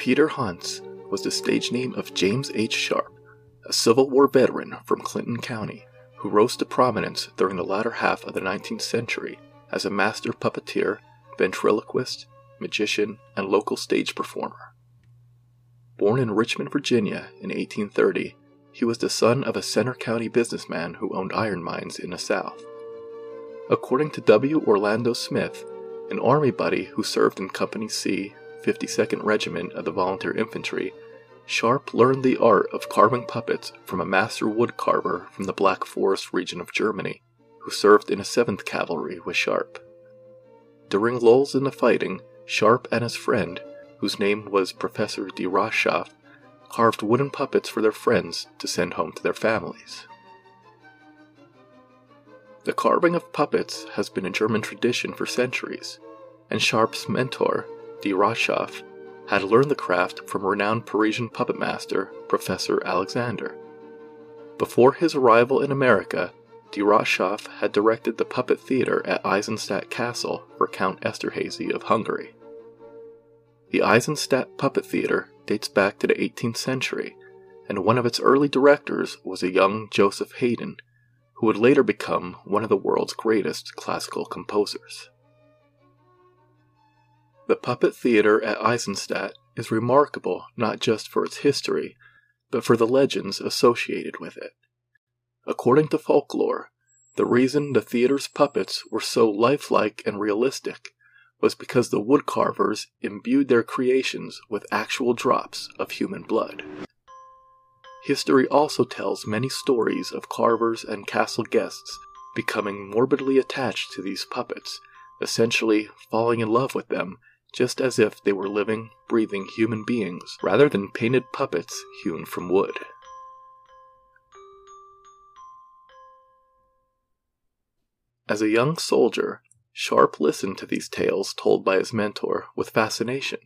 Peter Hauntz was the stage name of James H. Sharp, a Civil War veteran from Clinton County who rose to prominence during the latter half of the 19th century as a master puppeteer, ventriloquist, magician, and local stage performer. Born in Richmond, Virginia in 1830, he was the son of a Centre County businessman who owned iron mines in the South. According to W. Orlando Smith, an Army buddy who served in Company C, 52nd Regiment of the Volunteer Infantry, Sharp learned the art of carving puppets from a master wood carver from the Black Forest region of Germany, who served in the 7th Cavalry with Sharp. During lulls in the fighting, Sharp and his friend, whose name was Professor de Rotschkoff, carved wooden puppets for their friends to send home to their families. The carving of puppets has been a German tradition for centuries, and Sharp's mentor, de Rotschkoff, had learned the craft from renowned Parisian puppet master Professor Alexander. Before his arrival in America, de Rotschkoff had directed the puppet theater at Eisenstadt Castle for Count Esterhazy of Hungary. The Eisenstadt Puppet Theater dates back to the 18th century, and one of its early directors was a young Joseph Haydn, who would later become one of the world's greatest classical composers. The puppet theater at Eisenstadt is remarkable not just for its history, but for the legends associated with it. According to folklore, the reason the theater's puppets were so lifelike and realistic was because the woodcarvers imbued their creations with actual drops of human blood. History also tells many stories of carvers and castle guests becoming morbidly attached to these puppets, essentially falling in love with them just as if they were living, breathing human beings rather than painted puppets hewn from wood. As a young soldier, Sharp listened to these tales told by his mentor with fascination.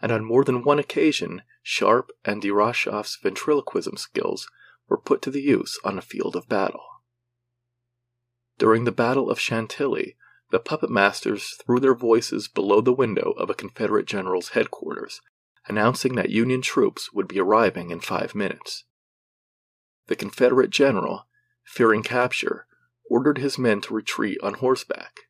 And on more than one occasion, Sharp and de ventriloquism skills were put to the use on a field of battle. During the Battle of Chantilly, the puppet masters threw their voices below the window of a Confederate general's headquarters, announcing that Union troops would be arriving in five minutes. The Confederate general, fearing capture, ordered his men to retreat on horseback.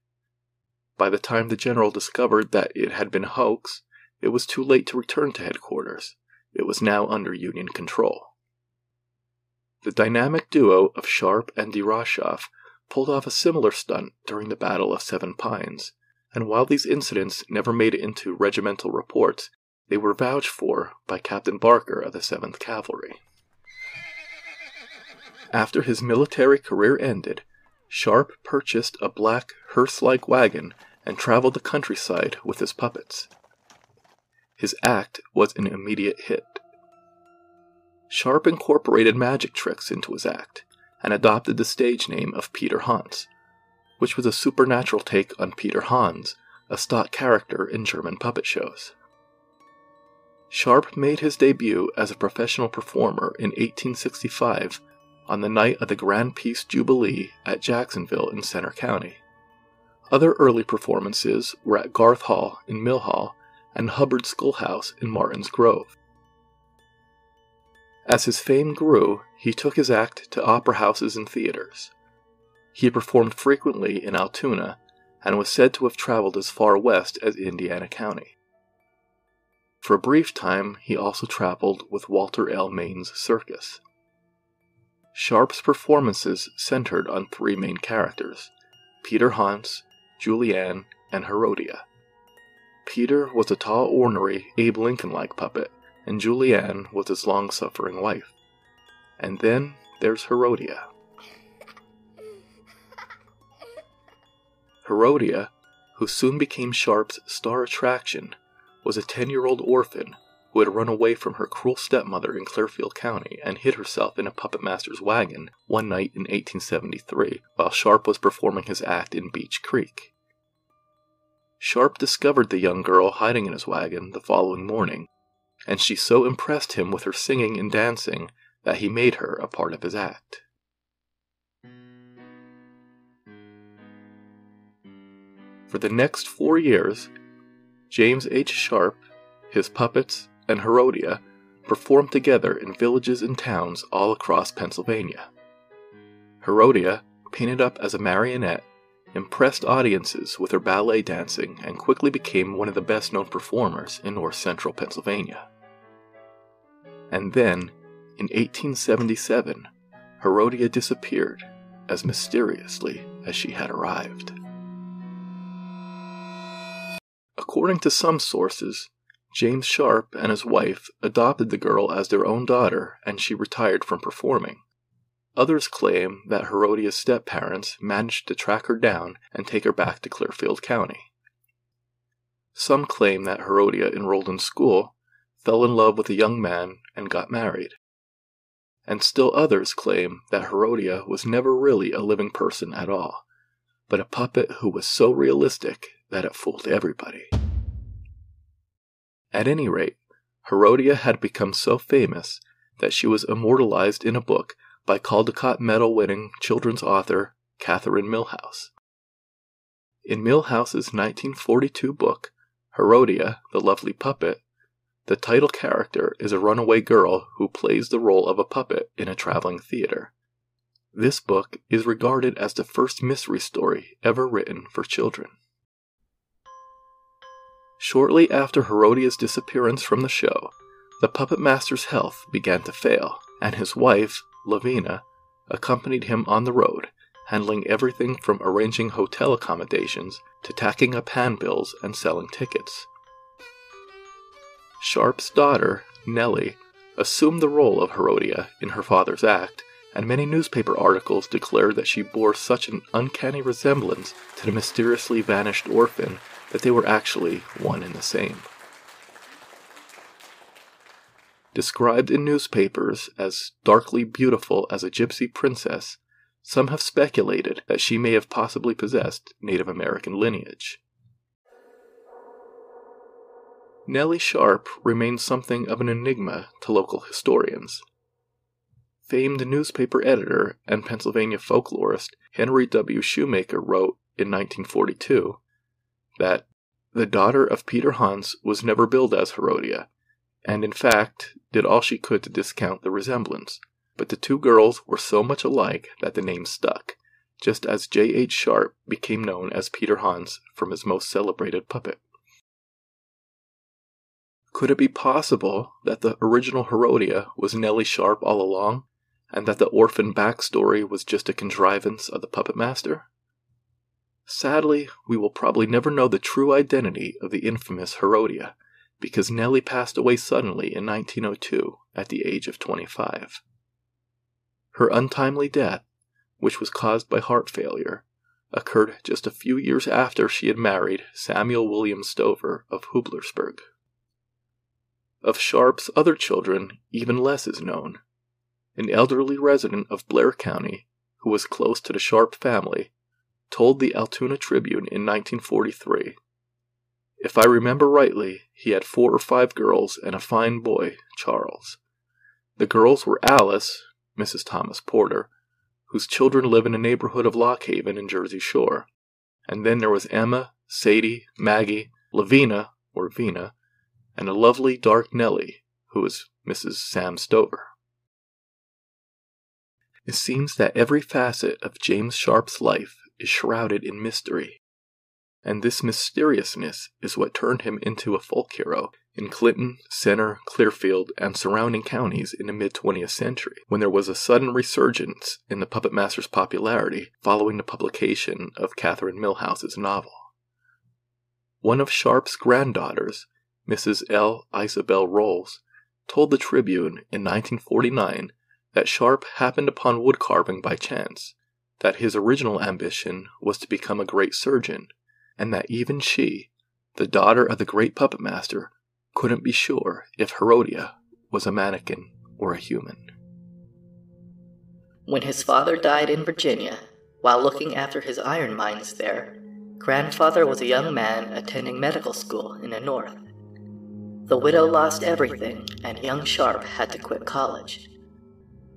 By the time the general discovered that it had been a hoax, it was too late to return to headquarters. It was now under Union control. The dynamic duo of Sharp and de Rotschkoff pulled off a similar stunt during the Battle of Seven Pines, and while these incidents never made it into regimental reports, they were vouched for by Captain Barker of the 7th Cavalry. After his military career ended, Sharp purchased a black hearse like wagon and traveled the countryside with his puppets. His act was an immediate hit. Sharp incorporated magic tricks into his act, and adopted the stage name of Peter Hauntz, which was a supernatural take on Peter Hans, a stock character in German puppet shows. Sharp made his debut as a professional performer in 1865 on the night of the Grand Peace Jubilee at Jacksonville in Centre County. Other early performances were at Garth Hall in Mill Hall and Hubbard Schoolhouse in Martin's Grove. As his fame grew, he took his act to opera houses and theaters. He performed frequently in Altoona and was said to have traveled as far west as Indiana County. For a brief time, he also traveled with Walter L. Main's circus. Sharp's performances centered on three main characters Peter Hauntz, Julianne, and Herodia. Peter was a tall, ornery, Abe Lincoln like puppet and Julianne was his long suffering wife. And then there's Herodia. Herodia, who soon became Sharp's star attraction, was a 10 year old orphan who had run away from her cruel stepmother in Clearfield County and hid herself in a puppet master's wagon one night in 1873 while Sharp was performing his act in Beech Creek. Sharp discovered the young girl hiding in his wagon the following morning and she so impressed him with her singing and dancing that he made her a part of his act. For the next four years, James H. Sharp, his puppets, and Herodia performed together in villages and towns all across Pennsylvania. Herodia, painted up as a marionette, impressed audiences with her ballet dancing and quickly became one of the best known performers in north central Pennsylvania. And then, in 1877, Herodia disappeared as mysteriously as she had arrived. According to some sources, James Sharp and his wife adopted the girl as their own daughter and she retired from performing. Others claim that Herodia's step parents managed to track her down and take her back to Clearfield County. Some claim that Herodia enrolled in school, fell in love with a young man, and got married. And still others claim that Herodia was never really a living person at all, but a puppet who was so realistic that it fooled everybody. At any rate, Herodia had become so famous that she was immortalized in a book by Caldecott Medal winning children's author Katherine Milhous. In Milhous's 1942 book, Herodia, the Lovely Puppet, the title character is a runaway girl who plays the role of a puppet in a traveling theater. This book is regarded as the first mystery story ever written for children. Shortly after Herodia's disappearance from the show, the puppet master's health began to fail, and his wife, Lavina, accompanied him on the road, handling everything from arranging hotel accommodations to tacking up handbills and selling tickets. Sharp's daughter, Nellie, assumed the role of Herodia in her father's act, and many newspaper articles declared that she bore such an uncanny resemblance to the mysteriously vanished orphan that they were actually one and the same. Described in newspapers as darkly beautiful as a gypsy princess, some have speculated that she may have possibly possessed Native American lineage. Nellie Sharp remains something of an enigma to local historians. Famed newspaper editor and Pennsylvania folklorist Henry W. Shoemaker wrote in 1942 that the daughter of Peter Hauntz was never billed as Herodia, and in fact did all she could to discount the resemblance. But the two girls were so much alike that the name stuck, just as J. H. Sharp became known as Peter Hauntz from his most celebrated puppet. Could it be possible that the original Herodia was Nellie Sharp all along, and that the orphan backstory was just a contrivance of the puppet master? Sadly, we will probably never know the true identity of the infamous Herodia, because Nellie passed away suddenly in 1902 at the age of 25. Her untimely death, which was caused by heart failure, occurred just a few years after she had married Samuel William Stover of Hublersburg. Of Sharp's other children, even less is known. An elderly resident of Blair County, who was close to the Sharp family, told the Altoona Tribune in 1943 if I remember rightly, he had four or five girls and a fine boy, Charles. The girls were Alice, Mrs. Thomas Porter, whose children live in a neighborhood of Lock Haven in Jersey Shore. And then there was Emma, Sadie, Maggie, Lavina, or Vina, and a lovely dark Nellie, who was Mrs. Sam Stover. It seems that every facet of James Sharp's life is shrouded in mystery and this mysteriousness is what turned him into a folk hero in Clinton, Centre, Clearfield, and surrounding counties in the mid 20th century, when there was a sudden resurgence in the puppet master's popularity following the publication of Katherine Milhous's novel. One of Sharp's granddaughters, Mrs. L. Isabel Rolls, told the Tribune in 1949 that Sharp happened upon wood carving by chance, that his original ambition was to become a great surgeon and that even she, the daughter of the great puppet master, couldn't be sure if Herodia was a mannequin or a human. When his father died in Virginia, while looking after his iron mines there, grandfather was a young man attending medical school in the north. The widow lost everything, and young Sharp had to quit college.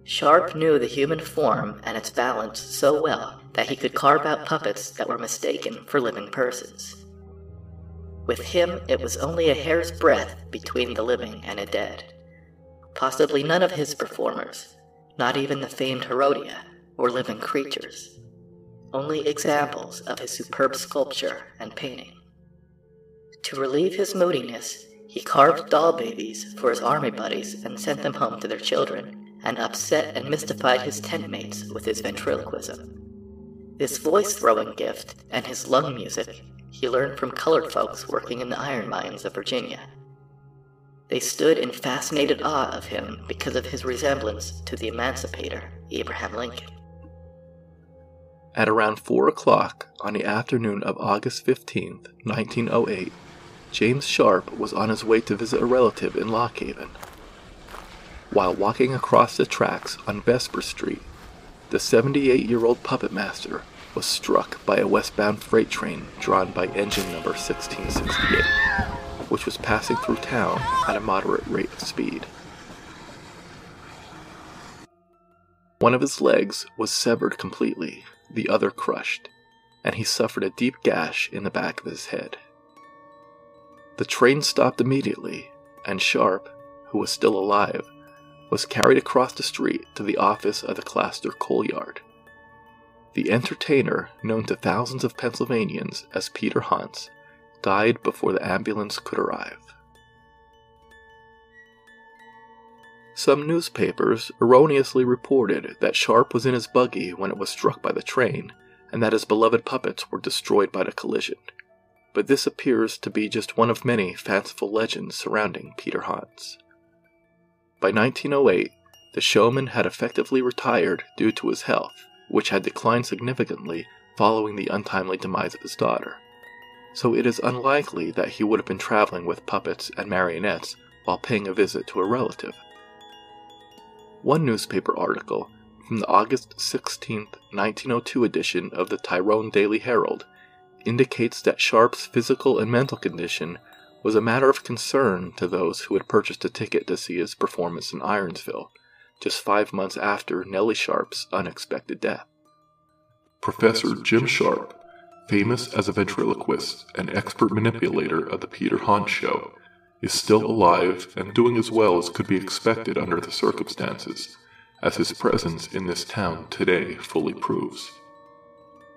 Sharp knew the human form and its balance so well that he could carve out puppets that were mistaken for living persons. With him, it was only a hair's breadth between the living and a dead. Possibly none of his performers, not even the famed Herodia, were living creatures, only examples of his superb sculpture and painting. To relieve his moodiness, he carved doll babies for his army buddies and sent them home to their children, and upset and mystified his tent mates with his ventriloquism. This voice throwing gift and his lung music he learned from colored folks working in the iron mines of Virginia. They stood in fascinated awe of him because of his resemblance to the emancipator, Abraham Lincoln. At around 4 o'clock on the afternoon of August 15, 1908, James Sharp was on his way to visit a relative in Lock Haven. While walking across the tracks on Vesper Street, the 78 year old puppet master was struck by a westbound freight train drawn by engine number 1668, which was passing through town at a moderate rate of speed. One of his legs was severed completely, the other crushed, and he suffered a deep gash in the back of his head. The train stopped immediately, and Sharp, who was still alive, was carried across the street to the office of the Claster coal yard. The entertainer, known to thousands of Pennsylvanians as Peter Hauntz, died before the ambulance could arrive. Some newspapers erroneously reported that Sharp was in his buggy when it was struck by the train, and that his beloved puppets were destroyed by the collision but this appears to be just one of many fanciful legends surrounding Peter Hauntz. By 1908, the showman had effectively retired due to his health, which had declined significantly following the untimely demise of his daughter. So it is unlikely that he would have been traveling with puppets and marionettes while paying a visit to a relative. One newspaper article from the August 16, 1902 edition of the Tyrone Daily Herald indicates that Sharp's physical and mental condition was a matter of concern to those who had purchased a ticket to see his performance in Ironsville, just five months after Nellie Sharp's unexpected death. Professor Jim Sharp, famous as a ventriloquist and expert manipulator of the Peter Hauntz show, is still alive and doing as well as could be expected under the circumstances, as his presence in this town today fully proves.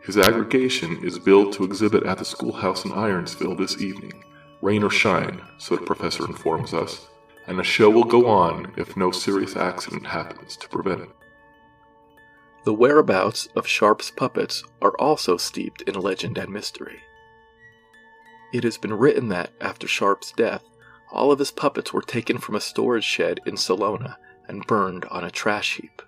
His aggregation is billed to exhibit at the schoolhouse in Ironsville this evening, rain or shine, so the professor informs us, and the show will go on if no serious accident happens to prevent it. The whereabouts of Sharp's puppets are also steeped in legend and mystery. It has been written that, after Sharp's death, all of his puppets were taken from a storage shed in Salona and burned on a trash heap.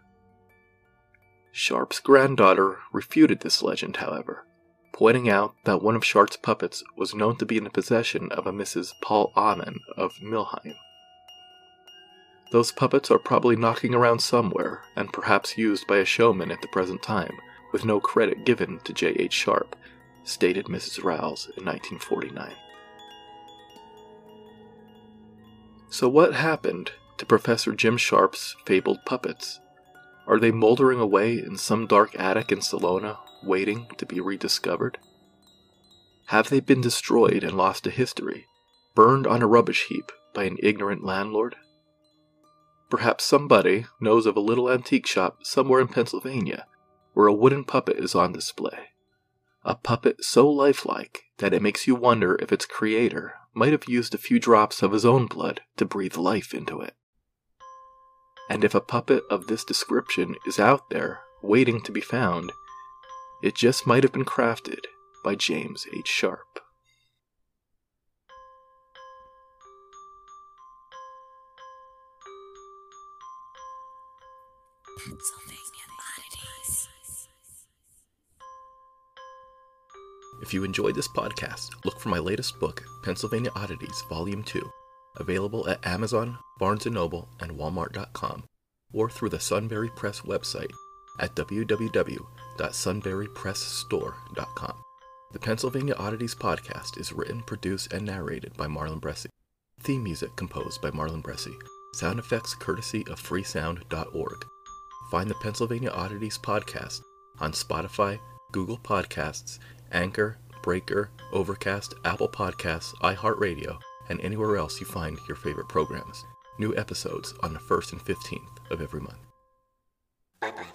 Sharp's granddaughter refuted this legend, however, pointing out that one of Sharp's puppets was known to be in the possession of a Mrs. Paul Amen of Millheim. Those puppets are probably knocking around somewhere, and perhaps used by a showman at the present time, with no credit given to J. H. Sharp, stated Mrs. Rouse in 1949. So, what happened to Professor Jim Sharp's fabled puppets? Are they moldering away in some dark attic in Salona, waiting to be rediscovered? Have they been destroyed and lost to history, burned on a rubbish heap by an ignorant landlord? Perhaps somebody knows of a little antique shop somewhere in Pennsylvania where a wooden puppet is on display. A puppet so lifelike that it makes you wonder if its creator might have used a few drops of his own blood to breathe life into it. And if a puppet of this description is out there, waiting to be found, it just might have been crafted by James H. Sharp. If you enjoyed this podcast, look for my latest book, Pennsylvania Oddities, Volume 2 available at Amazon, Barnes & Noble, and Walmart.com, or through the Sunbury Press website at www.sunburypressstore.com. The Pennsylvania Oddities podcast is written, produced, and narrated by Marlon Bressi. Theme music composed by Marlon Bressi. Sound effects courtesy of freesound.org. Find the Pennsylvania Oddities podcast on Spotify, Google Podcasts, Anchor, Breaker, Overcast, Apple Podcasts, iHeartRadio, and anywhere else you find your favorite programs. New episodes on the 1st and 15th of every month. Bye bye.